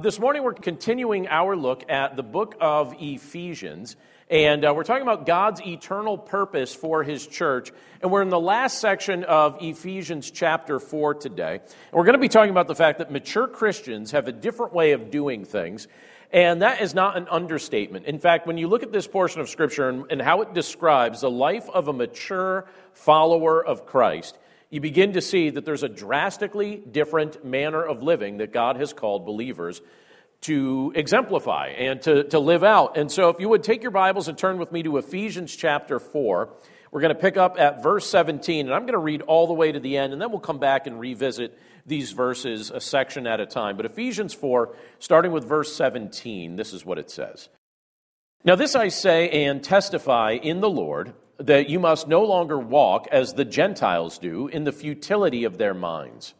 This morning, we're continuing our look at the book of Ephesians, and uh, we're talking about God's eternal purpose for his church. And we're in the last section of Ephesians chapter 4 today. And we're going to be talking about the fact that mature Christians have a different way of doing things, and that is not an understatement. In fact, when you look at this portion of Scripture and, and how it describes the life of a mature follower of Christ, you begin to see that there's a drastically different manner of living that God has called believers to exemplify and to, to live out. And so, if you would take your Bibles and turn with me to Ephesians chapter 4, we're going to pick up at verse 17, and I'm going to read all the way to the end, and then we'll come back and revisit these verses a section at a time. But Ephesians 4, starting with verse 17, this is what it says. Now, this I say and testify in the Lord that you must no longer walk as the Gentiles do in the futility of their minds.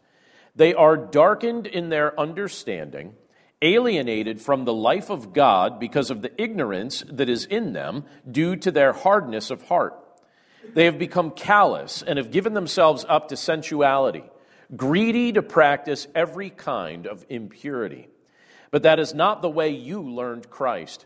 They are darkened in their understanding, alienated from the life of God because of the ignorance that is in them due to their hardness of heart. They have become callous and have given themselves up to sensuality, greedy to practice every kind of impurity. But that is not the way you learned Christ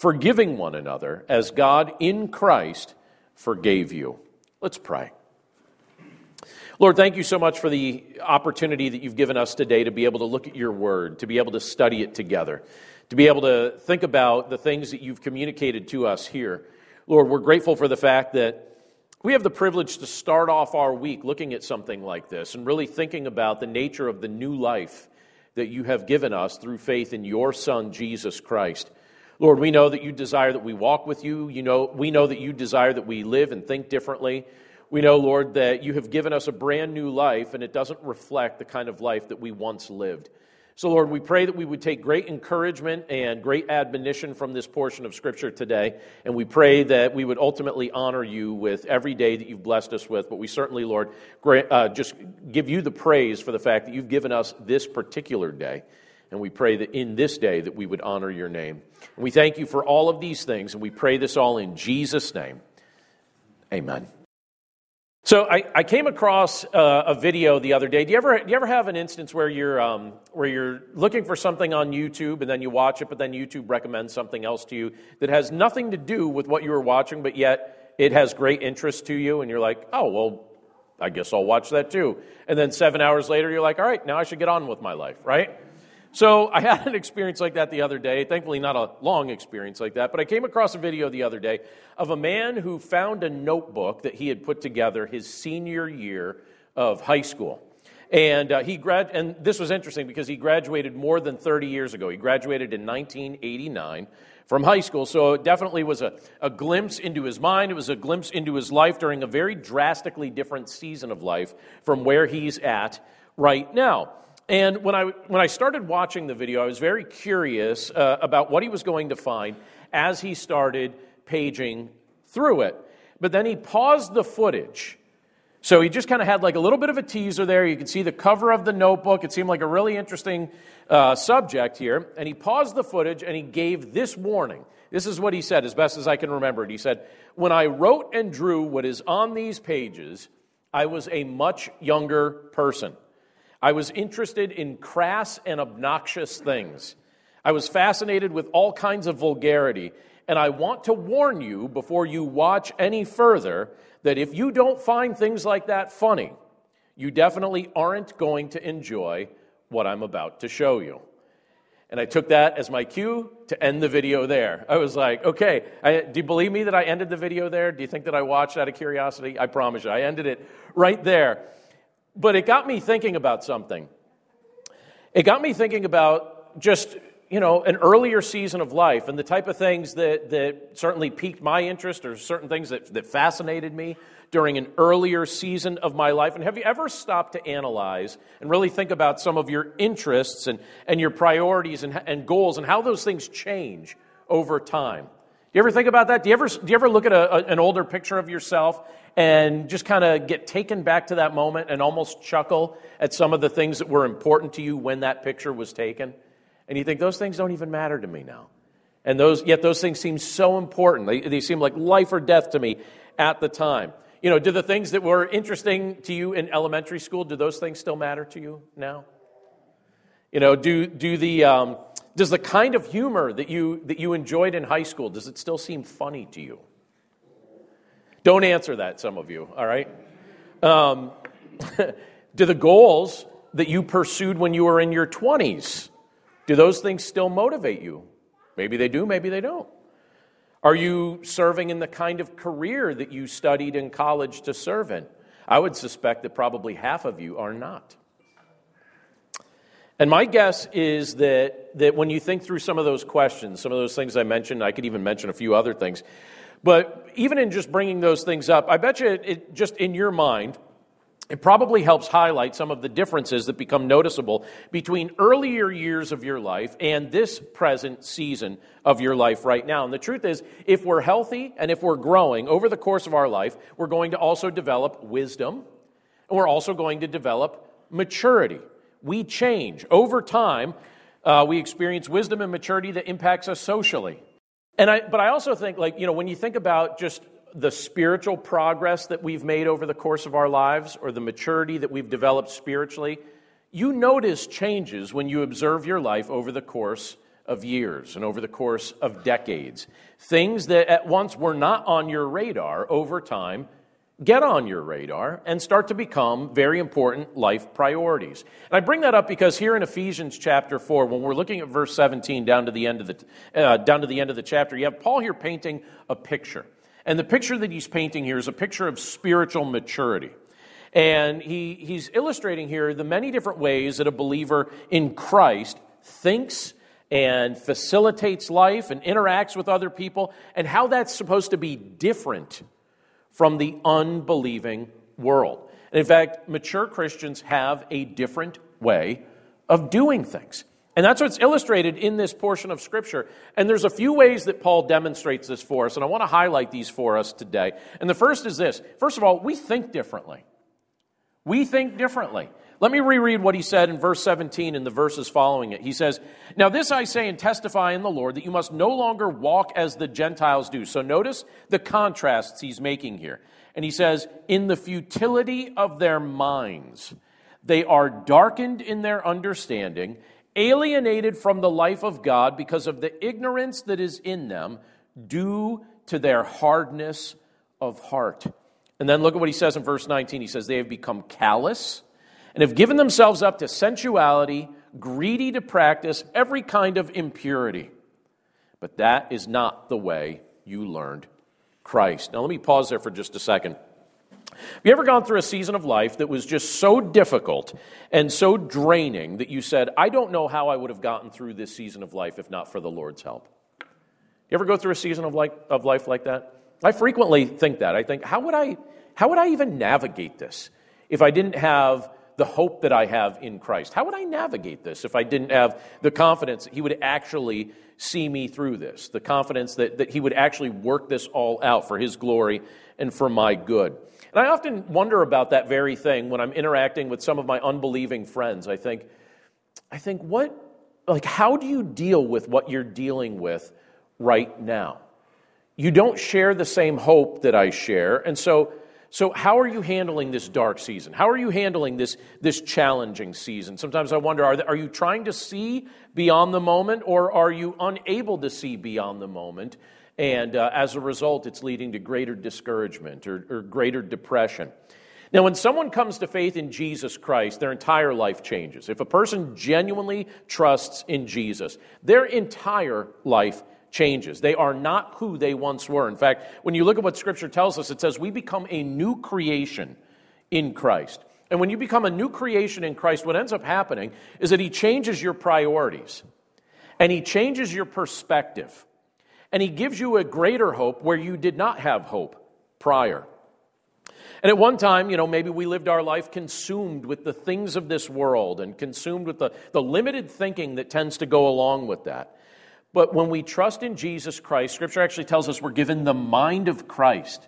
forgiving one another as God in Christ forgave you. Let's pray. Lord, thank you so much for the opportunity that you've given us today to be able to look at your word, to be able to study it together, to be able to think about the things that you've communicated to us here. Lord, we're grateful for the fact that we have the privilege to start off our week looking at something like this and really thinking about the nature of the new life that you have given us through faith in your Son, Jesus Christ. Lord, we know that you desire that we walk with you. You know, we know that you desire that we live and think differently. We know, Lord, that you have given us a brand new life, and it doesn't reflect the kind of life that we once lived. So, Lord, we pray that we would take great encouragement and great admonition from this portion of Scripture today. And we pray that we would ultimately honor you with every day that you've blessed us with. But we certainly, Lord, uh, just give you the praise for the fact that you've given us this particular day. And we pray that in this day that we would honor your name. And we thank you for all of these things, and we pray this all in Jesus' name. Amen. So I, I came across uh, a video the other day. Do you ever, do you ever have an instance where you're, um, where you're looking for something on YouTube and then you watch it, but then YouTube recommends something else to you that has nothing to do with what you were watching, but yet it has great interest to you, and you're like, oh, well, I guess I'll watch that too. And then seven hours later, you're like, all right, now I should get on with my life, right? So I had an experience like that the other day. Thankfully, not a long experience like that, but I came across a video the other day of a man who found a notebook that he had put together his senior year of high school. And uh, he grad- and this was interesting because he graduated more than 30 years ago. He graduated in 1989 from high school. So it definitely was a, a glimpse into his mind. It was a glimpse into his life during a very drastically different season of life from where he's at right now. And when I, when I started watching the video, I was very curious uh, about what he was going to find as he started paging through it. But then he paused the footage. So he just kind of had like a little bit of a teaser there. You could see the cover of the notebook. It seemed like a really interesting uh, subject here. And he paused the footage and he gave this warning. This is what he said, as best as I can remember it. He said, When I wrote and drew what is on these pages, I was a much younger person. I was interested in crass and obnoxious things. I was fascinated with all kinds of vulgarity. And I want to warn you before you watch any further that if you don't find things like that funny, you definitely aren't going to enjoy what I'm about to show you. And I took that as my cue to end the video there. I was like, okay, I, do you believe me that I ended the video there? Do you think that I watched out of curiosity? I promise you, I ended it right there. But it got me thinking about something. It got me thinking about just, you know, an earlier season of life and the type of things that, that certainly piqued my interest or certain things that, that fascinated me during an earlier season of my life? And have you ever stopped to analyze and really think about some of your interests and, and your priorities and, and goals and how those things change over time? Do you ever think about that? Do you ever, do you ever look at a, a, an older picture of yourself and just kind of get taken back to that moment and almost chuckle at some of the things that were important to you when that picture was taken? And you think, those things don't even matter to me now. And those, yet those things seem so important. They, they seem like life or death to me at the time. You know, do the things that were interesting to you in elementary school, do those things still matter to you now? You know, do, do the, um, does the kind of humor that you, that you enjoyed in high school, does it still seem funny to you? Don't answer that, some of you, all right? Um, do the goals that you pursued when you were in your 20s, do those things still motivate you? Maybe they do, maybe they don't. Are you serving in the kind of career that you studied in college to serve in? I would suspect that probably half of you are not. And my guess is that, that when you think through some of those questions, some of those things I mentioned, I could even mention a few other things, but even in just bringing those things up, I bet you it, it just in your mind, it probably helps highlight some of the differences that become noticeable between earlier years of your life and this present season of your life right now. And the truth is, if we're healthy and if we're growing over the course of our life, we're going to also develop wisdom and we're also going to develop maturity. We change. Over time, uh, we experience wisdom and maturity that impacts us socially. And I, but I also think, like, you know, when you think about just the spiritual progress that we've made over the course of our lives or the maturity that we've developed spiritually, you notice changes when you observe your life over the course of years and over the course of decades. Things that at once were not on your radar over time get on your radar and start to become very important life priorities. And I bring that up because here in Ephesians chapter 4, when we're looking at verse 17 down to the end of the, uh, down to the end of the chapter, you have Paul here painting a picture. And the picture that he's painting here is a picture of spiritual maturity. And he, he's illustrating here the many different ways that a believer in Christ thinks and facilitates life and interacts with other people, and how that's supposed to be different from the unbelieving world. And in fact, mature Christians have a different way of doing things. And that's what's illustrated in this portion of Scripture. And there's a few ways that Paul demonstrates this for us, and I want to highlight these for us today. And the first is this first of all, we think differently. We think differently. Let me reread what he said in verse 17 and the verses following it. He says, Now this I say and testify in the Lord that you must no longer walk as the Gentiles do. So notice the contrasts he's making here. And he says, In the futility of their minds, they are darkened in their understanding alienated from the life of God because of the ignorance that is in them due to their hardness of heart. And then look at what he says in verse 19. He says, They have become callous and have given themselves up to sensuality, greedy to practice every kind of impurity. But that is not the way you learned Christ. Now, let me pause there for just a second. Have you ever gone through a season of life that was just so difficult and so draining that you said, I don't know how I would have gotten through this season of life if not for the Lord's help? You ever go through a season of, like, of life like that? I frequently think that. I think, how would I, how would I even navigate this if I didn't have the hope that I have in Christ? How would I navigate this if I didn't have the confidence that He would actually see me through this? The confidence that, that He would actually work this all out for His glory and for my good. And I often wonder about that very thing when I'm interacting with some of my unbelieving friends. I think, I think, what, like, how do you deal with what you're dealing with right now? You don't share the same hope that I share. And so, So, how are you handling this dark season? How are you handling this, this challenging season? Sometimes I wonder are, are you trying to see beyond the moment, or are you unable to see beyond the moment? And uh, as a result, it's leading to greater discouragement or, or greater depression. Now, when someone comes to faith in Jesus Christ, their entire life changes. If a person genuinely trusts in Jesus, their entire life changes. They are not who they once were. In fact, when you look at what Scripture tells us, it says we become a new creation in Christ. And when you become a new creation in Christ, what ends up happening is that He changes your priorities and He changes your perspective. And He gives you a greater hope where you did not have hope prior. And at one time, you know, maybe we lived our life consumed with the things of this world and consumed with the, the limited thinking that tends to go along with that. But when we trust in Jesus Christ, Scripture actually tells us we're given the mind of Christ.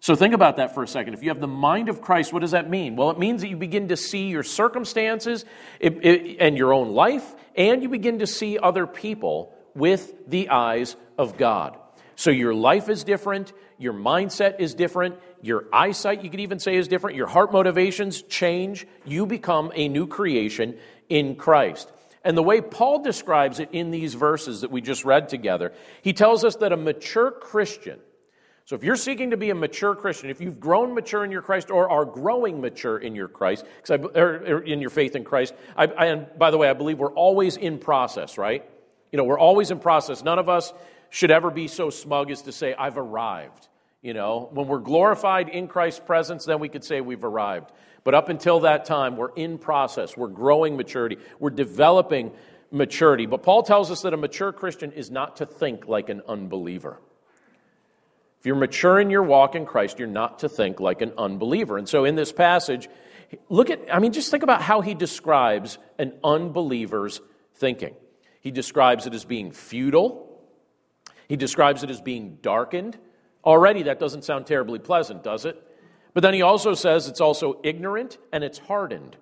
So think about that for a second. If you have the mind of Christ, what does that mean? Well, it means that you begin to see your circumstances and your own life, and you begin to see other people with the eyes of God. So your life is different, your mindset is different, your eyesight, you could even say, is different, your heart motivations change. You become a new creation in Christ. And the way Paul describes it in these verses that we just read together, he tells us that a mature Christian, so if you're seeking to be a mature Christian, if you've grown mature in your Christ or are growing mature in your Christ, I, or in your faith in Christ, I, I, and by the way, I believe we're always in process, right? You know, we're always in process. None of us should ever be so smug as to say, I've arrived. You know, when we're glorified in Christ's presence, then we could say we've arrived. But up until that time, we're in process. We're growing maturity. We're developing maturity. But Paul tells us that a mature Christian is not to think like an unbeliever. If you're mature in your walk in Christ, you're not to think like an unbeliever. And so in this passage, look at, I mean, just think about how he describes an unbeliever's thinking. He describes it as being futile, he describes it as being darkened. Already, that doesn't sound terribly pleasant, does it? But then he also says it's also ignorant and it's hardened.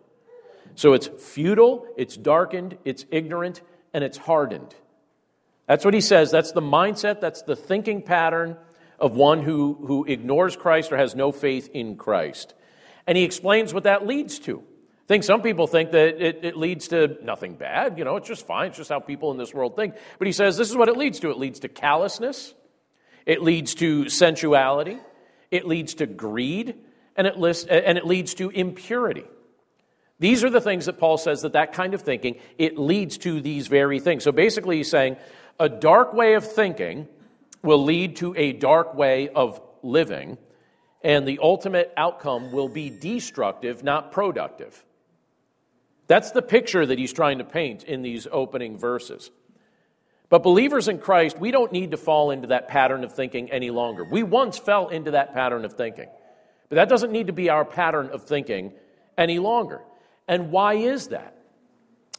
So it's futile, it's darkened, it's ignorant, and it's hardened. That's what he says. That's the mindset, that's the thinking pattern of one who, who ignores Christ or has no faith in Christ. And he explains what that leads to. I think some people think that it, it, leads to nothing bad. You know, it's just fine. It's just how people in this world think. But he says this is what it leads to it leads to callousness, it leads to sensuality, it leads to greed, and it, lists, and it leads to impurity. These are the things that Paul says that that kind of thinking, it leads to these very things. So basically, he's saying a dark way of thinking will lead to a dark way of living, and the ultimate outcome will be destructive, not productive. That's the picture that he's trying to paint in these opening verses. But believers in Christ, we don't need to fall into that pattern of thinking any longer. We once fell into that pattern of thinking. But that doesn't need to be our pattern of thinking any longer. And why is that?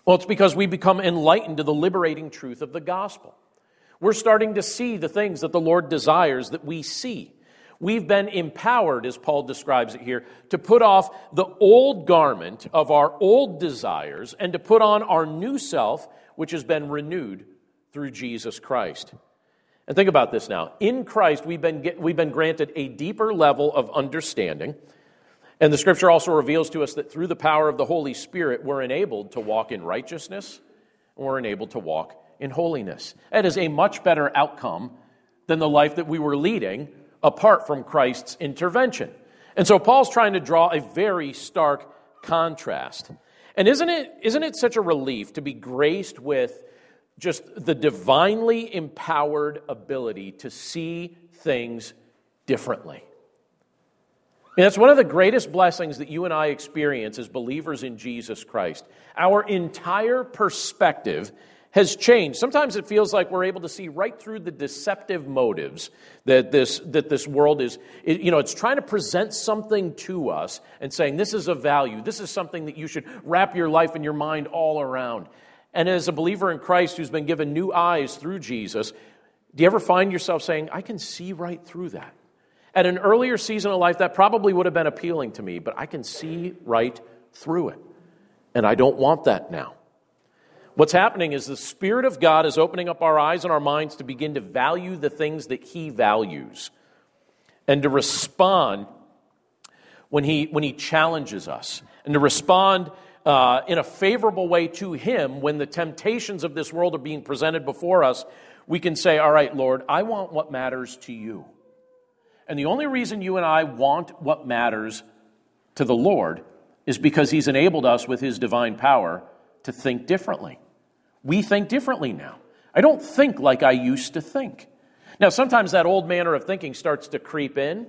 Well, it's because we become enlightened to the liberating truth of the gospel. We're starting to see the things that the Lord desires that we see. We've been empowered, as Paul describes it here, to put off the old garment of our old desires and to put on our new self, which has been renewed through Jesus Christ. And think about this now. In Christ, we've been, get, we've been granted a deeper level of understanding. And the scripture also reveals to us that through the power of the Holy Spirit, we're enabled to walk in righteousness and we're enabled to walk in holiness. That is a much better outcome than the life that we were leading apart from Christ's intervention. And so Paul's trying to draw a very stark contrast. And isn't it, isn't it such a relief to be graced with just the divinely empowered ability to see things differently. And that's one of the greatest blessings that you and I experience as believers in Jesus Christ. Our entire perspective has changed. Sometimes it feels like we're able to see right through the deceptive motives that this, that this world is, you know, it's trying to present something to us and saying, this is a value, this is something that you should wrap your life and your mind all around. And as a believer in Christ who's been given new eyes through Jesus, do you ever find yourself saying, I can see right through that? At an earlier season of life, that probably would have been appealing to me, but I can see right through it. And I don't want that now. What's happening is the Spirit of God is opening up our eyes and our minds to begin to value the things that He values and to respond when he, when he challenges us, and to respond uh, in a favorable way to him when the temptations of this world are being presented before us, we can say, All right, Lord, I want what matters to you. And the only reason you and I want what matters to the Lord is because he's enabled us with his divine power to think differently. We think differently now. I don't think like I used to think. Now, sometimes that old manner of thinking starts to creep in,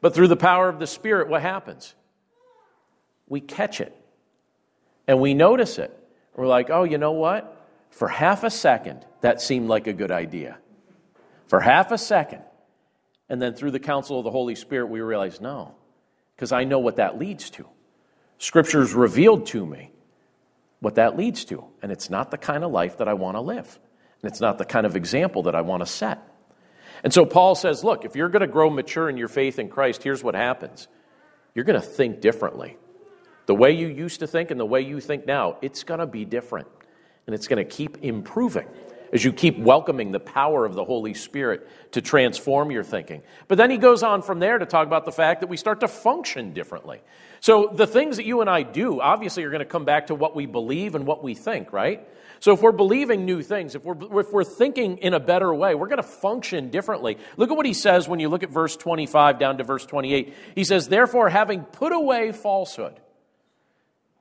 but through the power of the Spirit, what happens? We catch it and we notice it. We're like, oh, you know what? For half a second, that seemed like a good idea. For half a second. And then through the counsel of the Holy Spirit, we realize, no, because I know what that leads to. Scripture's revealed to me what that leads to. And it's not the kind of life that I want to live. And it's not the kind of example that I want to set. And so Paul says, look, if you're going to grow mature in your faith in Christ, here's what happens you're going to think differently. The way you used to think and the way you think now, it's going to be different. And it's going to keep improving as you keep welcoming the power of the Holy Spirit to transform your thinking. But then he goes on from there to talk about the fact that we start to function differently. So the things that you and I do obviously are going to come back to what we believe and what we think, right? So if we're believing new things, if we're, if we're thinking in a better way, we're going to function differently. Look at what he says when you look at verse 25 down to verse 28. He says, Therefore, having put away falsehood.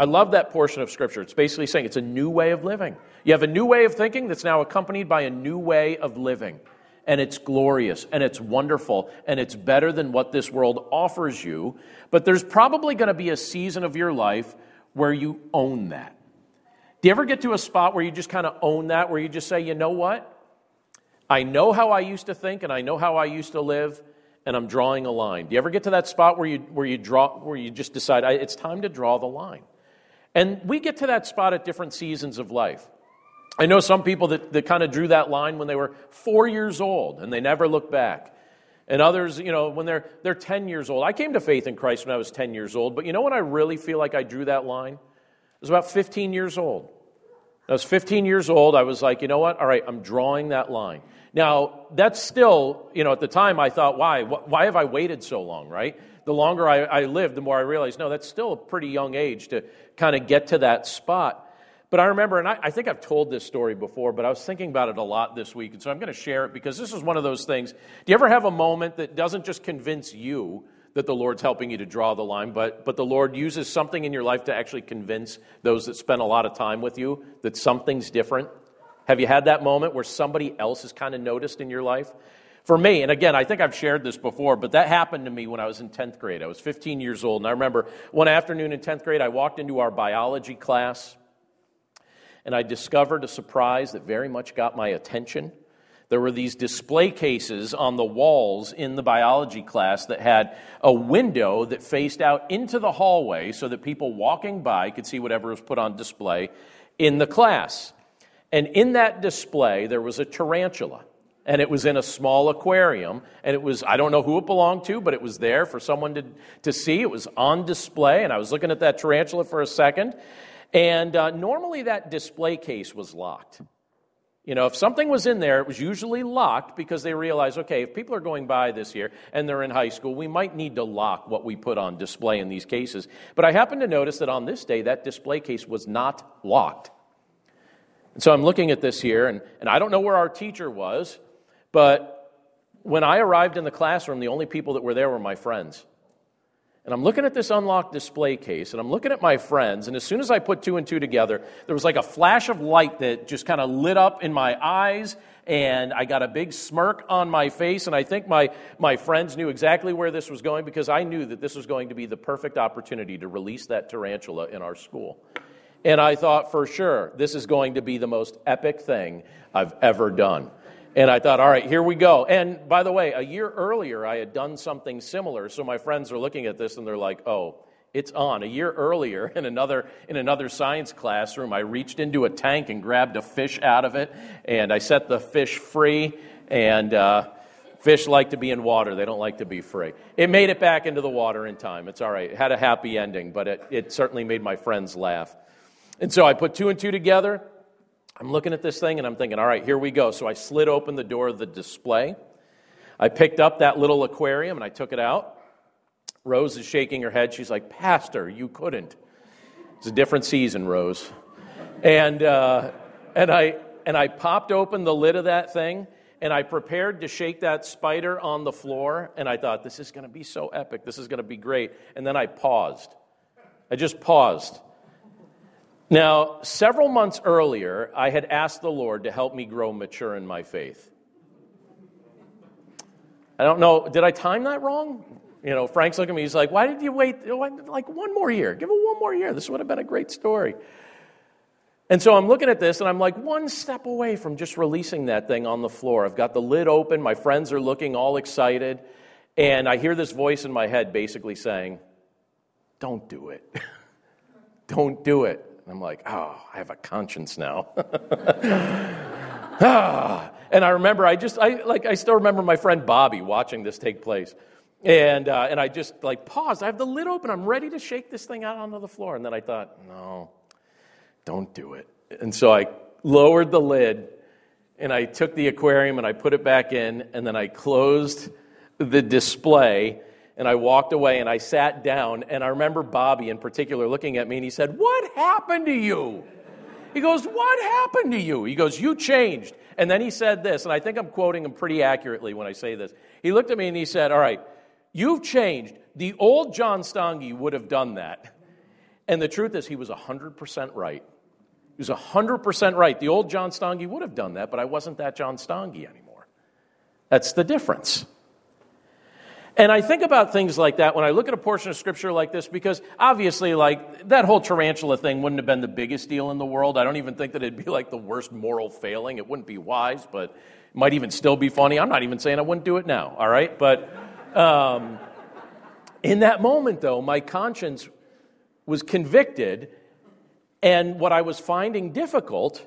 I love that portion of Scripture. It's basically saying it's a new way of living. You have a new way of thinking that's now accompanied by a new way of living. And it's glorious and it's wonderful and it's better than what this world offers you. But there's probably going to be a season of your life where you own that. Do you ever get to a spot where you just kind of own that, where you just say, you know what? I know how I used to think and I know how I used to live, and I'm drawing a line. Do you ever get to that spot where you, where you, draw, where you just decide, it's time to draw the line? And we get to that spot at different seasons of life. I know some people that, that kind of drew that line when they were four years old and they never looked back. And others, you know, when they're, they're 10 years old. I came to faith in Christ when I was 10 years old, but you know when I really feel like I drew that line? I was about 15 years old. I was 15 years old. I was like, you know what? All right, I'm drawing that line. Now, that's still, you know, at the time I thought, why? Why have I waited so long, right? The longer I, I lived, the more I realized, no, that's still a pretty young age to kind of get to that spot. But I remember, and I, I, think I've told this story before, but I was thinking about it a lot this week, and so I'm going to share it because this is one of those things. Do you ever have a moment that doesn't just convince you that the Lord's helping you to draw the line, but, but the Lord uses something in your life to actually convince those that spend a lot of time with you that something's different? Have you had that moment where somebody else has kind of noticed in your life? For me, and again, I think I've shared this before, but that happened to me when I was in 10th grade. I was 15 years old, and I remember one afternoon in 10th grade, I walked into our biology class, and I discovered a surprise that very much got my attention. There were these display cases on the walls in the biology class that had a window that faced out into the hallway so that people walking by could see whatever was put on display in the class. And in that display, there was a tarantula and it was in a small aquarium and it was i don't know who it belonged to but it was there for someone to, to see. It was on display and i was looking at that tarantula for a second and uh, normally that display case was locked. You know if something was in there it was usually locked because they realized okay if people are going by this year and they're in high school we might need to lock what we put on display in these cases. But i happened to notice that on this day that display case was not locked. And so i'm looking at this here and, and i don't know where our teacher was but when I arrived in the classroom, the only people that were there were my friends. And I'm looking at this unlocked display case, and I'm looking at my friends, and as soon as I put two and two together, there was like a flash of light that just kind of lit up in my eyes, and I got a big smirk on my face, and I think my, my friends knew exactly where this was going because I knew that this was going to be the perfect opportunity to release that tarantula in our school. And I thought for sure, this is going to be the most epic thing I've ever done. And I thought, all right, here we go. And by the way, a year earlier, I had done something similar. So my friends are looking at this and they're like, oh, it's on. A year earlier, in another, in another science classroom, I reached into a tank and grabbed a fish out of it, and I set the fish free. And uh, fish like to be in water, they don't like to be free. It made it back into the water in time. It's all right. It had a happy ending, but it, it certainly made my friends laugh. And so I put two and two together. I'm looking at this thing and I'm thinking, all right, here we go. So I slid open the door of the display. I picked up that little aquarium and I took it out. Rose is shaking her head. She's like, Pastor, you couldn't. It's a different season, Rose. And, uh, and, I, and I popped open the lid of that thing and I prepared to shake that spider on the floor. And I thought, this is going to be so epic. This is going to be great. And then I paused. I just paused. Now, several months earlier, I had asked the Lord to help me grow mature in my faith. I don't know, did I time that wrong? You know, Frank's looking at me, he's like, why did you wait like one more year? Give it one more year. This would have been a great story. And so I'm looking at this and I'm like one step away from just releasing that thing on the floor. I've got the lid open, my friends are looking all excited, and I hear this voice in my head basically saying, Don't do it. Don't do it. And I'm like, oh, I have a conscience now. ah. And I remember, I just, I like, I still remember my friend Bobby watching this take place. And, uh, and I just like paused. I have the lid open. I'm ready to shake this thing out onto the floor. And then I thought, no, don't do it. And so I lowered the lid and I took the aquarium and I put it back in. And then I closed the display and I walked away and I sat down. And I remember Bobby in particular looking at me and he said, What happened to you? He goes, What happened to you? He goes, You changed. And then he said this, and I think I'm quoting him pretty accurately when I say this. He looked at me and he said, All right, you've changed. The old John Stange would have done that. And the truth is, he was 100% right. He was 100% right. The old John Stange would have done that, but I wasn't that John Stange anymore. That's the difference. And I think about things like that when I look at a portion of scripture like this because obviously, like, that whole tarantula thing wouldn't have been the biggest deal in the world. I don't even think that it'd be like the worst moral failing. It wouldn't be wise, but it might even still be funny. I'm not even saying I wouldn't do it now, all right? But um, in that moment, though, my conscience was convicted, and what I was finding difficult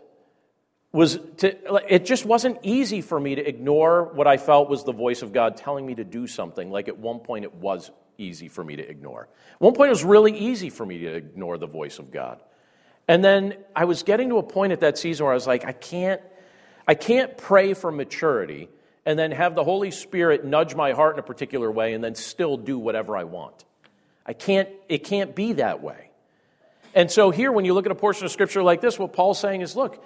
was to, it just wasn't easy for me to ignore what I felt was the voice of God telling me to do something. Like at one point, it was easy for me to ignore. At one point, it was really easy for me to ignore the voice of God. And then I was getting to a point at that season where I was like, I can't, I can't pray for maturity and then have the Holy Spirit nudge my heart in a particular way and then still do whatever I want. I can't, it can't be that way. And so here, when you look at a portion of scripture like this, what Paul's saying is, look,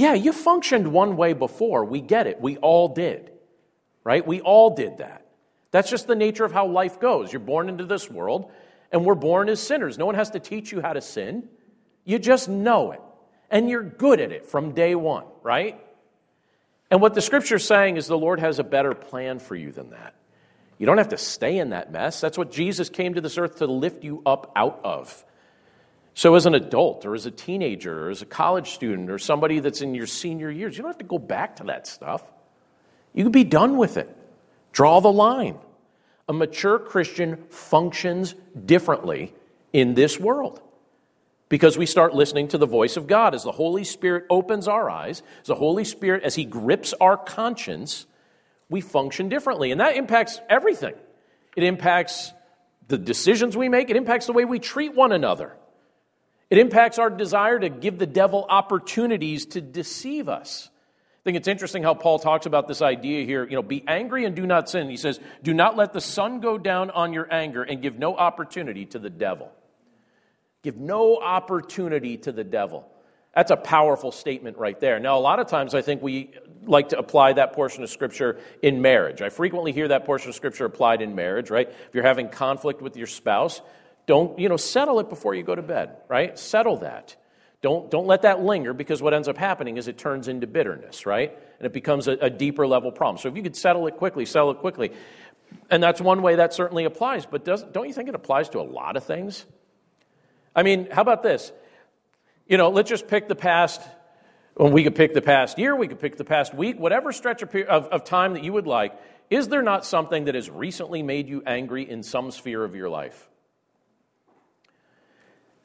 yeah, you functioned one way before. We get it. We all did. Right? We all did that. That's just the nature of how life goes. You're born into this world, and we're born as sinners. No one has to teach you how to sin. You just know it. And you're good at it from day one, right? And what the scripture's saying is the Lord has a better plan for you than that. You don't have to stay in that mess. That's what Jesus came to this earth to lift you up out of. So, as an adult, or as a teenager, or as a college student, or somebody that's in your senior years, you don't have to go back to that stuff. You can be done with it. Draw the line. A mature Christian functions differently in this world because we start listening to the voice of God as the Holy Spirit opens our eyes, as the Holy Spirit, as He grips our conscience, we function differently. And that impacts everything. It impacts the decisions we make, it impacts the way we treat one another. It impacts our desire to give the devil opportunities to deceive us. I think it's interesting how Paul talks about this idea here. You know, be angry and do not sin. He says, Do not let the sun go down on your anger and give no opportunity to the devil. Give no opportunity to the devil. That's a powerful statement right there. Now, a lot of times I think we like to apply that portion of Scripture in marriage. I frequently hear that portion of Scripture applied in marriage, right? If you're having conflict with your spouse, don't, you know, settle it before you go to bed, right? Settle that. Don't, don't let that linger because what ends up happening is it turns into bitterness, right? And it becomes a, a deeper level problem. So if you could settle it quickly, settle it quickly. And that's one way that certainly applies. But does, don't you think it applies to a lot of things? I mean, how about this? You know, let's just pick the past When we could pick the past year, we could pick the past week, whatever stretch of, of time that you would like. Is there not something that has recently made you angry in some sphere of your life?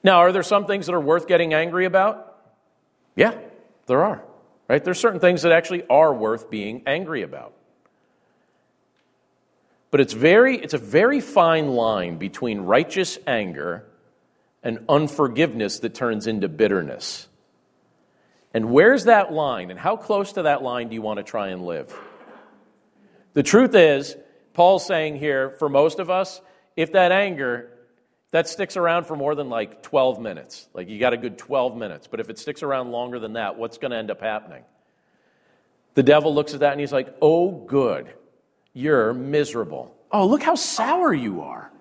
Now, are there some things that are worth getting angry about? Yeah, there are. Right? There's certain things that actually are worth being angry about. But it's very it's a very fine line between righteous anger and unforgiveness that turns into bitterness. And where's that line? And how close to that line do you want to try and live? The truth is, Paul's saying here, for most of us, if that anger that sticks around for more than like 12 minutes. Like you got a good 12 minutes. But if it sticks around longer than that, what's going to end up happening? The devil looks at that and he's like, oh, good. You're miserable. Oh, look how sour you are.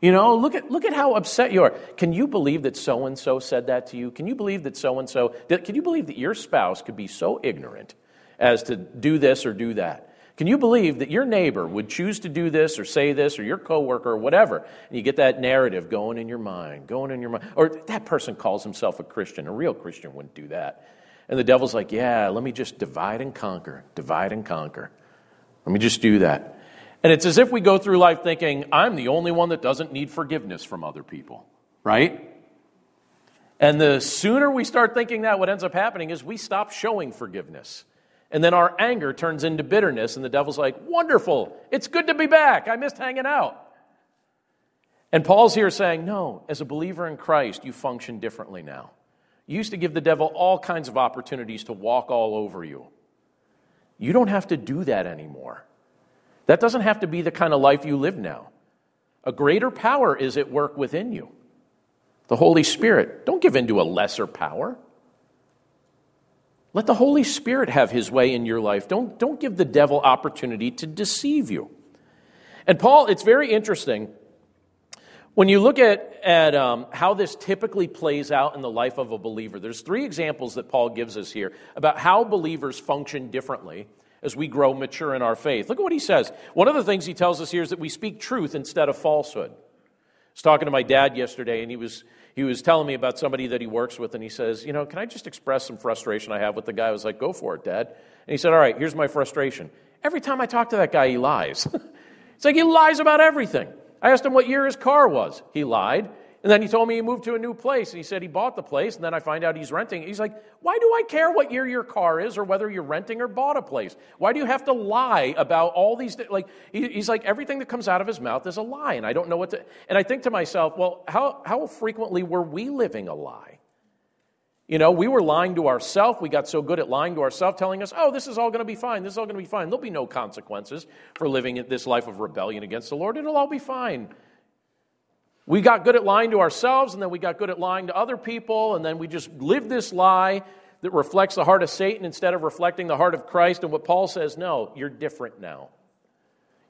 You know, look at, look at how upset you are. Can you believe that so and so said that to you? Can you believe that so and so, can you believe that your spouse could be so ignorant as to do this or do that? Can you believe that your neighbor would choose to do this or say this or your coworker or whatever? And you get that narrative going in your mind, going in your mind. Or that person calls himself a Christian. A real Christian wouldn't do that. And the devil's like, yeah, let me just divide and conquer, divide and conquer. Let me just do that. And it's as if we go through life thinking, I'm the only one that doesn't need forgiveness from other people, right? And the sooner we start thinking that, what ends up happening is we stop showing forgiveness. And then our anger turns into bitterness, and the devil's like, Wonderful, it's good to be back. I missed hanging out. And Paul's here saying, No, as a believer in Christ, you function differently now. You used to give the devil all kinds of opportunities to walk all over you. You don't have to do that anymore. That doesn't have to be the kind of life you live now. A greater power is at work within you the Holy Spirit. Don't give in to a lesser power. Let the Holy Spirit have his way in your life. Don't, don't give the devil opportunity to deceive you. And Paul, it's very interesting. When you look at, at um, how this typically plays out in the life of a believer, there's three examples that Paul gives us here about how believers function differently as we grow mature in our faith. Look at what he says. One of the things he tells us here is that we speak truth instead of falsehood. I was talking to my dad yesterday, and he was he was telling me about somebody that he works with, and he says, You know, can I just express some frustration I have with the guy? I was like, Go for it, Dad. And he said, All right, here's my frustration. Every time I talk to that guy, he lies. it's like he lies about everything. I asked him what year his car was. He lied. And then he told me he moved to a new place. And he said he bought the place. And then I find out he's renting. He's like, Why do I care what year your car is or whether you're renting or bought a place? Why do you have to lie about all these? Like, he's like, everything that comes out of his mouth is a lie. And I don't know what to. And I think to myself, well, how, how frequently were we living a lie? You know, we were lying to ourselves. We got so good at lying to ourselves, telling us, oh, this is all going to be fine. This is all going to be fine. There'll be no consequences for living this life of rebellion against the Lord. It'll all be fine. We got good at lying to ourselves, and then we got good at lying to other people, and then we just lived this lie that reflects the heart of Satan instead of reflecting the heart of Christ. And what Paul says, no, you're different now.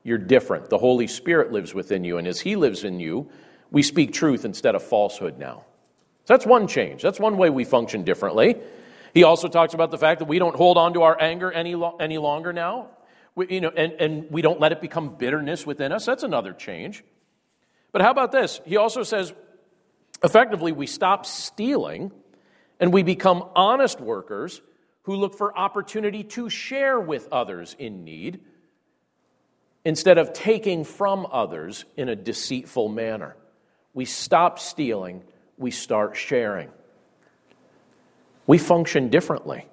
You're different. The Holy Spirit lives within you, and as He lives in you, we speak truth instead of falsehood now. So that's one change. That's one way we function differently. He also talks about the fact that we don't hold on to our anger any, lo- any longer now, we, you know, and, and we don't let it become bitterness within us. That's another change. But how about this? He also says, effectively, we stop stealing and we become honest workers who look for opportunity to share with others in need instead of taking from others in a deceitful manner. We stop stealing, we start sharing. We function differently.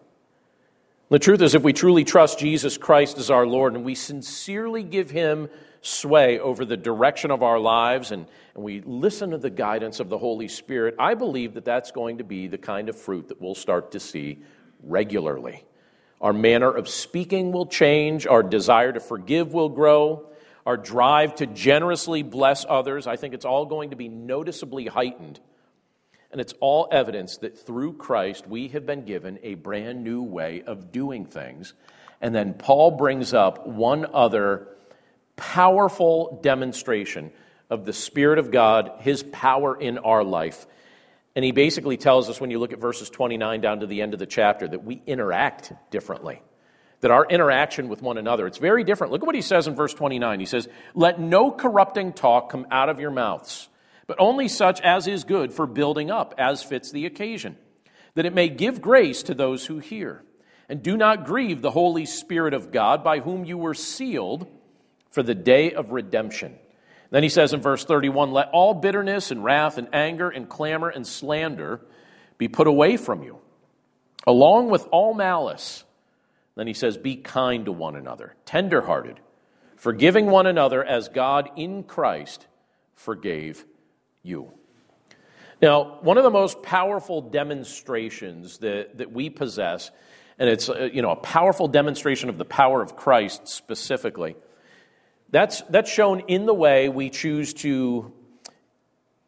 The truth is, if we truly trust Jesus Christ as our Lord and we sincerely give Him sway over the direction of our lives and, and we listen to the guidance of the Holy Spirit, I believe that that's going to be the kind of fruit that we'll start to see regularly. Our manner of speaking will change, our desire to forgive will grow, our drive to generously bless others. I think it's all going to be noticeably heightened. And it's all evidence that through Christ we have been given a brand new way of doing things. And then Paul brings up one other powerful demonstration of the Spirit of God, His power in our life. And he basically tells us when you look at verses 29 down to the end of the chapter that we interact differently. That our interaction with one another, it's very different. Look at what he says in verse 29. He says, Let no corrupting talk come out of your mouths, but only such as is good for building up, as fits the occasion that it may give grace to those who hear. And do not grieve the Holy Spirit of God, by whom you were sealed for the day of redemption. Then he says in verse 31 Let all bitterness and wrath and anger and clamor and slander be put away from you, along with all malice. Then he says, Be kind to one another, tenderhearted, forgiving one another as God in Christ forgave you. Now, one of the most powerful demonstrations that, that we possess, and it's uh, you know, a powerful demonstration of the power of Christ specifically, that's, that's shown in the way we choose to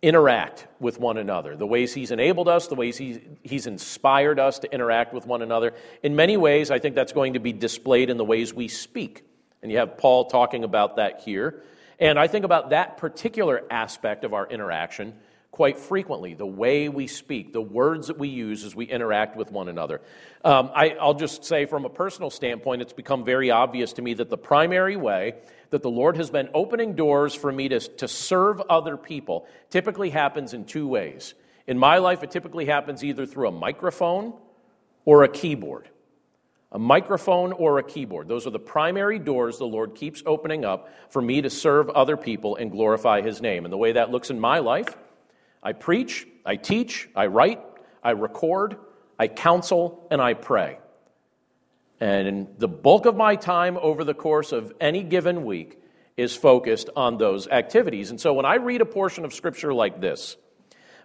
interact with one another, the ways He's enabled us, the ways he's, he's inspired us to interact with one another. In many ways, I think that's going to be displayed in the ways we speak. And you have Paul talking about that here. And I think about that particular aspect of our interaction quite frequently the way we speak, the words that we use as we interact with one another. Um, I, will just say, from a personal standpoint, it's become very obvious to me that the primary way that the Lord has been opening doors for me to, to serve other people typically happens in two ways. In my life, it typically happens either through a microphone or a keyboard. A microphone or a keyboard. Those are the primary doors the Lord keeps opening up for me to serve other people and glorify His name. And the way that looks in my life I preach, I teach, I write, I record, I counsel, and I pray. And the bulk of my time over the course of any given week is focused on those activities. And so when I read a portion of Scripture like this,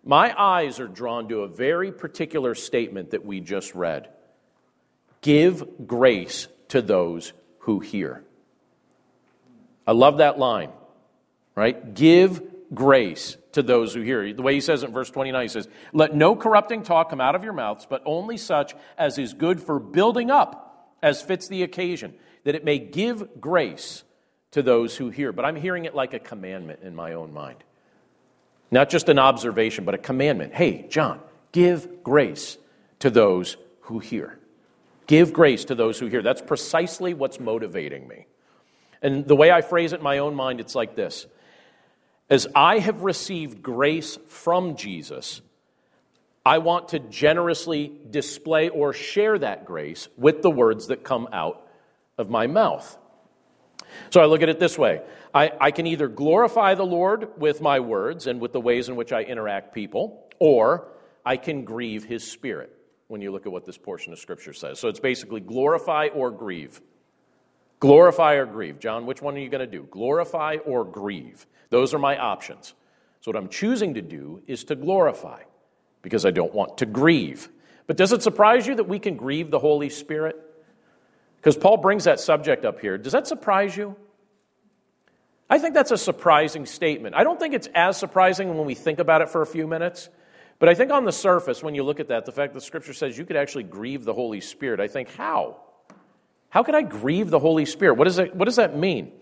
my eyes are drawn to a very particular statement that we just read Give grace to those who hear. I love that line, right? Give grace to those who hear. The way he says it in verse 29, he says, Let no corrupting talk come out of your mouths, but only such as is good for building up, as fits the occasion, that it may give grace to those who hear. But I'm hearing it like a commandment in my own mind. Not just an observation, but a commandment. Hey, John, give grace to those who hear. Give grace to those who hear. That's precisely what's motivating me. And the way I phrase it in my own mind, it's like this as I have received grace from Jesus, I want to generously display or share that grace with the words that come out of my mouth. So I look at it this way I, I, can either glorify the Lord with my words and with the ways in which I interact people, or I can grieve his spirit when you look at what this portion of Scripture says. So it's basically glorify or grieve. Glorify or grieve. John, which one are you going to do? Glorify or grieve? Those are my options. So, what I'm choosing to do is to glorify because I don't want to grieve. But does it surprise you that we can grieve the Holy Spirit? Because Paul brings that subject up here. Does that surprise you? I think that's a surprising statement. I don't think it's as surprising when we think about it for a few minutes. But I think on the surface, when you look at that, the fact that Scripture says you could actually grieve the Holy Spirit, I think, how? How could I grieve the Holy Spirit? What, is it, what does that mean?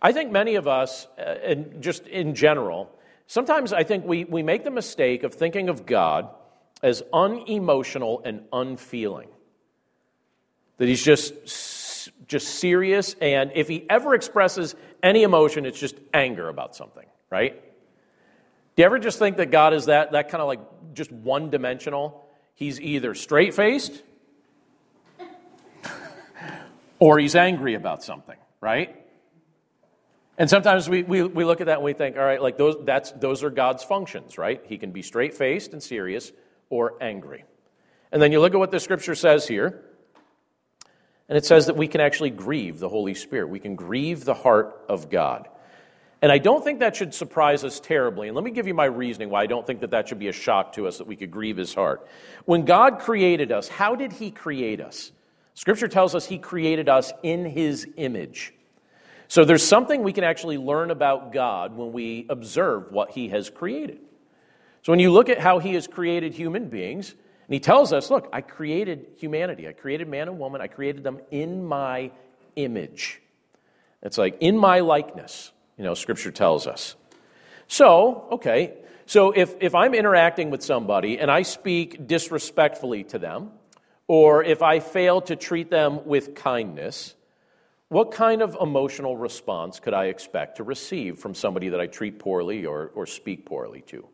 I think many of us, uh, and just in general, sometimes I think we, we make the mistake of thinking of God as unemotional and unfeeling. That he's just, just serious, and if he ever expresses any emotion, it's just anger about something, right? Do you ever just think that God is that, that kind of like just one dimensional? He's either straight faced or he's angry about something, right? And sometimes we, we, we look at that and we think, all right, like those, that's, those are God's functions, right? He can be straight faced and serious or angry. And then you look at what the scripture says here, and it says that we can actually grieve the Holy Spirit. We can grieve the heart of God. And I don't think that should surprise us terribly. And let me give you my reasoning why I don't think that that should be a shock to us that we could grieve his heart. When God created us, how did he create us? Scripture tells us he created us in his image. So there's something we can actually learn about God when we observe what He has created. So when you look at how He has created human beings, and He tells us, look, I created humanity, I created man and woman, I created them in my image. It's like in my likeness, you know, Scripture tells us. So, okay, so if, if I'm interacting with somebody and I speak disrespectfully to them, or if I fail to treat them with kindness, what kind of emotional response could I expect to receive from somebody that I treat poorly or, or speak poorly to?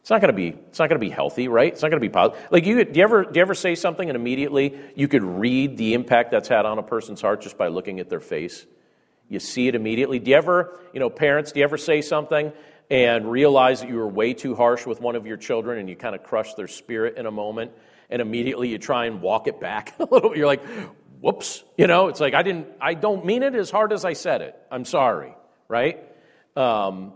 It's not going to be. It's not to be healthy, right? It's not going to be positive. Like you, do you ever do you ever say something and immediately you could read the impact that's had on a person's heart just by looking at their face? You see it immediately. Do you ever, you know, parents, do you ever say something and realize that you were way too harsh with one of your children and you kind of crush their spirit in a moment and immediately you try and walk it back a little? bit. You're like, whoops, you know, it's like I didn't, I don't mean it as hard as I said it. I'm sorry, right? Um,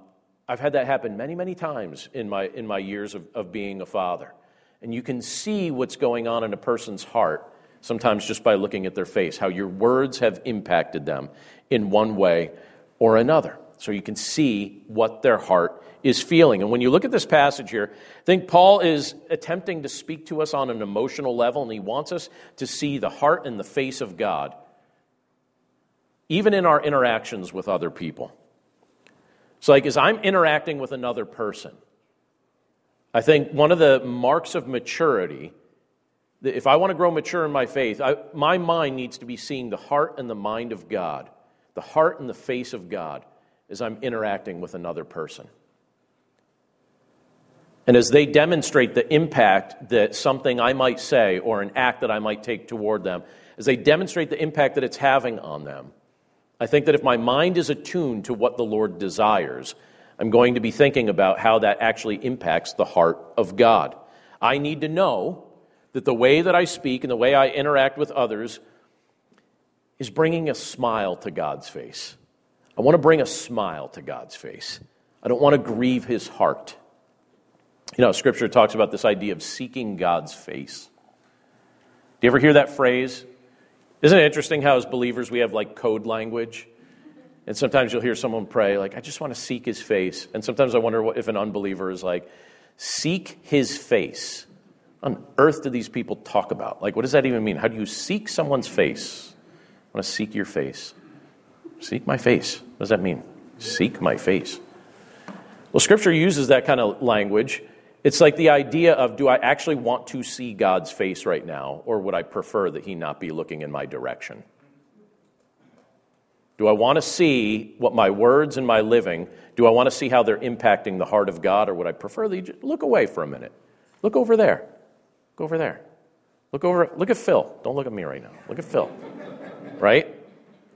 I've had that happen many, many times in my, in my years of, of being a father. And you can see what's going on in a person's heart sometimes just by looking at their face, how your words have impacted them in one way or another. So you can see what their heart is feeling. And when you look at this passage here, I think Paul is attempting to speak to us on an emotional level, and he wants us to see the heart and the face of God, even in our interactions with other people. So, like, as I'm interacting with another person, I think one of the marks of maturity, if I want to grow mature in my faith, I, my mind needs to be seeing the heart and the mind of God, the heart and the face of God as I'm interacting with another person. And as they demonstrate the impact that something I might say or an act that I might take toward them, as they demonstrate the impact that it's having on them, I think that if my mind is attuned to what the Lord desires, I'm going to be thinking about how that actually impacts the heart of God. I need to know that the way that I speak and the way I interact with others is bringing a smile to God's face. I want to bring a smile to God's face. I don't want to grieve his heart. You know, scripture talks about this idea of seeking God's face. Do you ever hear that phrase? Isn't it interesting how, as believers, we have like code language? And sometimes you'll hear someone pray, like, I just want to seek his face. And sometimes I wonder what, if an unbeliever is like, seek his face. On earth do these people talk about? Like, what does that even mean? How do you seek someone's face? I want to seek your face. Seek my face. What does that mean? Seek my face. Well, Scripture uses that kind of language it's like the idea of do I actually want to see God's face right now, or would I prefer that He not be looking in my direction? Do I want to see what my words and my living, do I want to see how they're impacting the heart of God, or would I prefer that you look away for a minute? Look over there. Go over there. Look over, look at Phil. Don't look at me right now. Look at Phil. Right?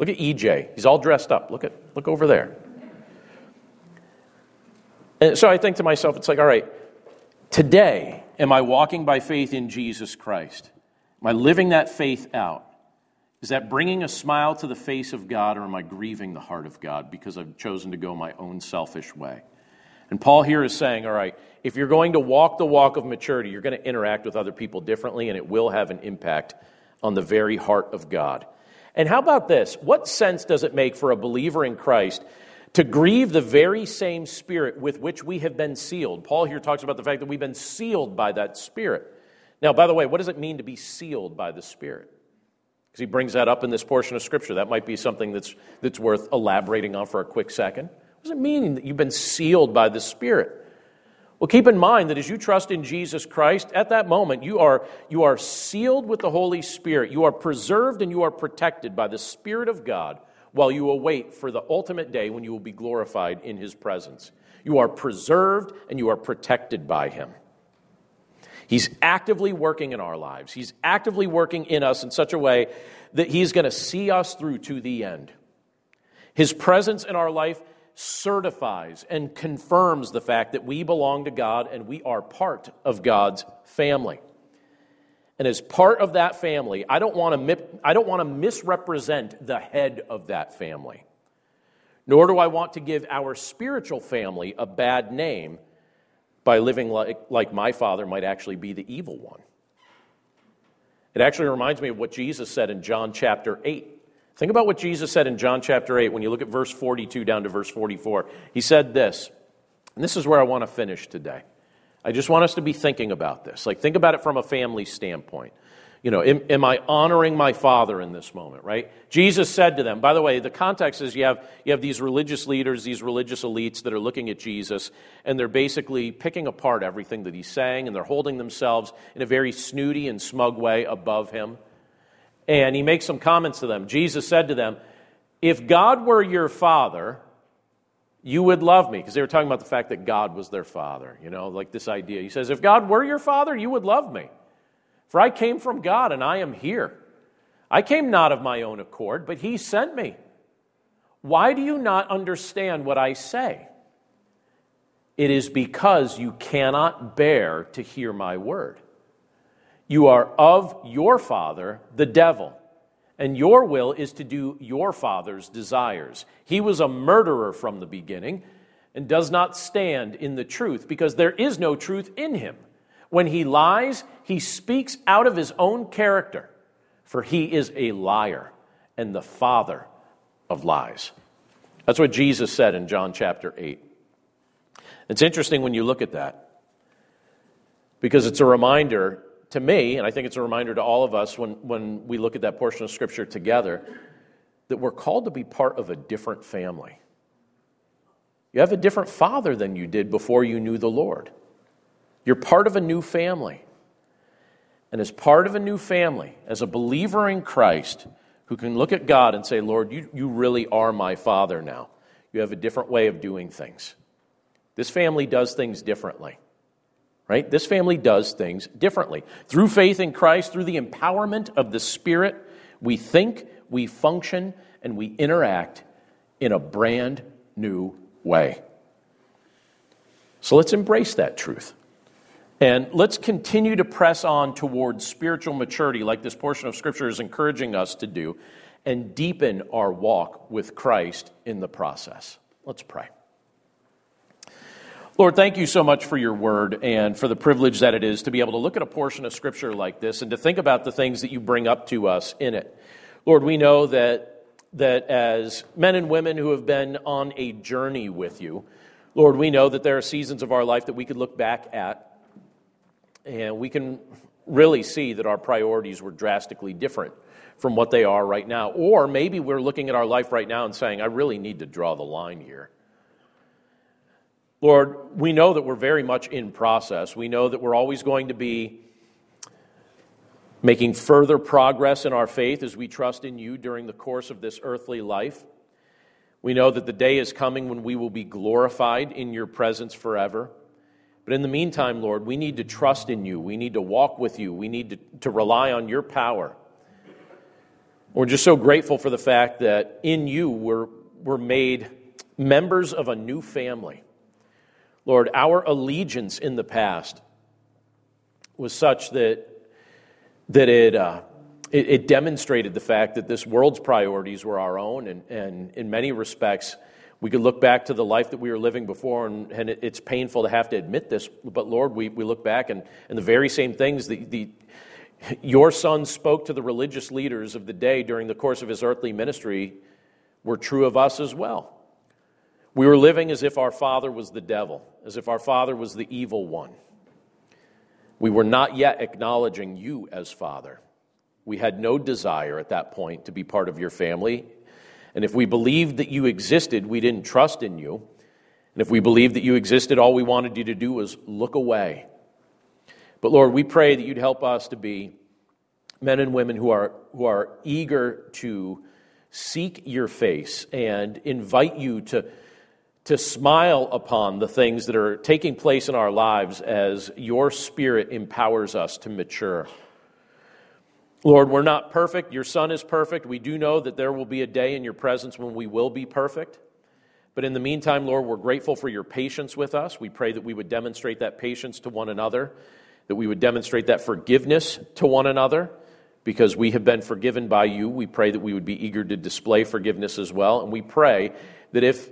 Look at EJ. He's all dressed up. Look at look over there. And so I think to myself, it's like, all right, Today, am I walking by faith in Jesus Christ? Am I living that faith out? Is that bringing a smile to the face of God, or am I grieving the heart of God because I've chosen to go my own selfish way? And Paul here is saying, all right, if you're going to walk the walk of maturity, you're going to interact with other people differently, and it will have an impact on the very heart of God. And how about this? What sense does it make for a believer in Christ to grieve the very same spirit with which we have been sealed. Paul here talks about the fact that we've been sealed by that spirit. Now, by the way, what does it mean to be sealed by the spirit? Because he brings that up in this portion of Scripture. That might be something that's, that's worth elaborating on for a quick second. What does it mean that you've been sealed by the Spirit? Well, keep in mind that as you trust in Jesus Christ, at that moment, you are, you are sealed with the Holy Spirit. You are preserved and you are protected by the Spirit of God while you await for the ultimate day when you will be glorified in his presence. You are preserved and you are protected by him. He's actively working in our lives. He's actively working in us in such a way that he's going to see us through to the end. His presence in our life certifies and confirms the fact that we belong to God and we are part of God's family. And as part of that family, I don't want to, I don't want to misrepresent the head of that family. Nor do I want to give our spiritual family a bad name by living like, like my father might actually be the evil one. It actually reminds me of what Jesus said in John chapter 8. Think about what Jesus said in John chapter 8 when you look at verse 42 down to verse 44. He said this, and this is where I want to finish today. I just want us to be thinking about this. Like, think about it from a family standpoint. You know, am, am, I honoring my father in this moment, right? Jesus said to them, by the way, the context is you have, you have these religious leaders, these religious elites that are looking at Jesus, and they're basically picking apart everything that he's saying, and they're holding themselves in a very snooty and smug way above him. And he makes some comments to them. Jesus said to them, If God were your father, you would love me. Because they were talking about the fact that God was their father, you know, like this idea. He says, If God were your father, you would love me. For I came from God and I am here. I came not of my own accord, but he sent me. Why do you not understand what I say? It is because you cannot bear to hear my word. You are of your father, the devil, and your will is to do your father's desires. He was a murderer from the beginning and does not stand in the truth because there is no truth in him. When he lies, he speaks out of his own character, for he is a liar and the father of lies. That's what Jesus said in John chapter 8. It's interesting when you look at that because it's a reminder to me, and I think it's a reminder to all of us when, when we look at that portion of Scripture together, that we're called to be part of a different family. You have a different father than you did before you knew the Lord. You're part of a new family. And as part of a new family, as a believer in Christ who can look at God and say, Lord, you, you really are my father now, you have a different way of doing things. This family does things differently, right? This family does things differently. Through faith in Christ, through the empowerment of the Spirit, we think, we function, and we interact in a brand new way. So let's embrace that truth. And let's continue to press on towards spiritual maturity, like this portion of Scripture is encouraging us to do, and deepen our walk with Christ in the process. Let's pray. Lord, thank you so much for your word and for the privilege that it is to be able to look at a portion of Scripture like this and to think about the things that you bring up to us in it. Lord, we know that, that as men and women who have been on a journey with you, Lord, we know that there are seasons of our life that we could look back at and we can really see that our priorities were drastically different from what they are right now. Or maybe we're looking at our life right now and saying, I really need to draw the line here. Lord, we know that we're very much in process. We know that we're always going to be making further progress in our faith as we trust in you during the course of this earthly life. We know that the day is coming when we will be glorified in your presence forever. But in the meantime, Lord, we need to trust in you. We need to walk with you. We need to, to rely on your power. We're just so grateful for the fact that in you we're, we're made members of a new family. Lord, our allegiance in the past was such that, that it, uh, it, it, demonstrated the fact that this world's priorities were our own, and, and in many respects, we could look back to the life that we were living before, and, and it's painful to have to admit this, but Lord, we, we look back and, and the very same things the, the, your son spoke to the religious leaders of the day during the course of his earthly ministry were true of us as well. We were living as if our father was the devil, as if our father was the evil one. We were not yet acknowledging you as father. We had no desire at that point to be part of your family, and if we believed that you existed, we didn't trust in you. And if we believed that you existed, all we wanted you to do was look away. But Lord, we pray that you'd help us to be men and women who are, who are eager to seek your face and invite you to, to smile upon the things that are taking place in our lives as your spirit empowers us to mature. Lord, we're not perfect. Your Son is perfect. We do know that there will be a day in your presence when we will be perfect. But in the meantime, Lord, we're grateful for your patience with us. We pray that we would demonstrate that patience to one another, that we would demonstrate that forgiveness to one another, because we have been forgiven by you. We pray that we would be eager to display forgiveness as well. And we pray that if,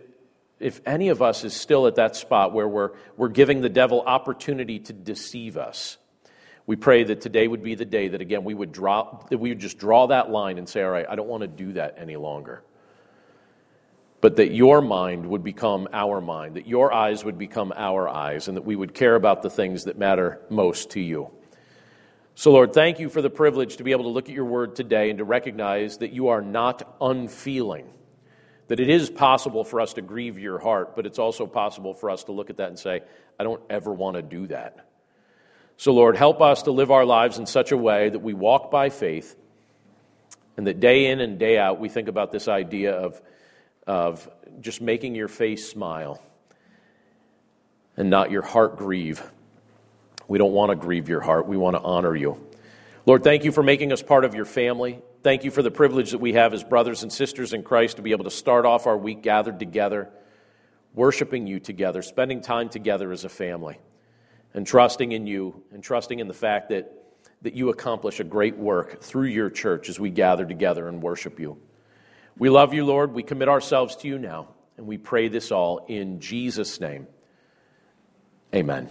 if any of us is still at that spot where we're, we're giving the devil opportunity to deceive us, we pray that today would be the day that again we would draw that we would just draw that line and say, all right, I don't want to do that any longer. But that your mind would become our mind, that your eyes would become our eyes, and that we would care about the things that matter most to you. So, Lord, thank you for the privilege to be able to look at your word today and to recognize that you are not unfeeling. That it is possible for us to grieve your heart, but it's also possible for us to look at that and say, I don't ever want to do that. So, Lord, help us to live our lives in such a way that we walk by faith and that day in and day out we think about this idea of, of just making your face smile and not your heart grieve. We don't want to grieve your heart, we want to honor you. Lord, thank you for making us part of your family. Thank you for the privilege that we have as brothers and sisters in Christ to be able to start off our week gathered together, worshiping you together, spending time together as a family, and trusting in you and trusting in the fact that, that you accomplish a great work through your church as we gather together and worship you. We love you, Lord. We commit ourselves to you now, and we pray this all in Jesus' name. Amen.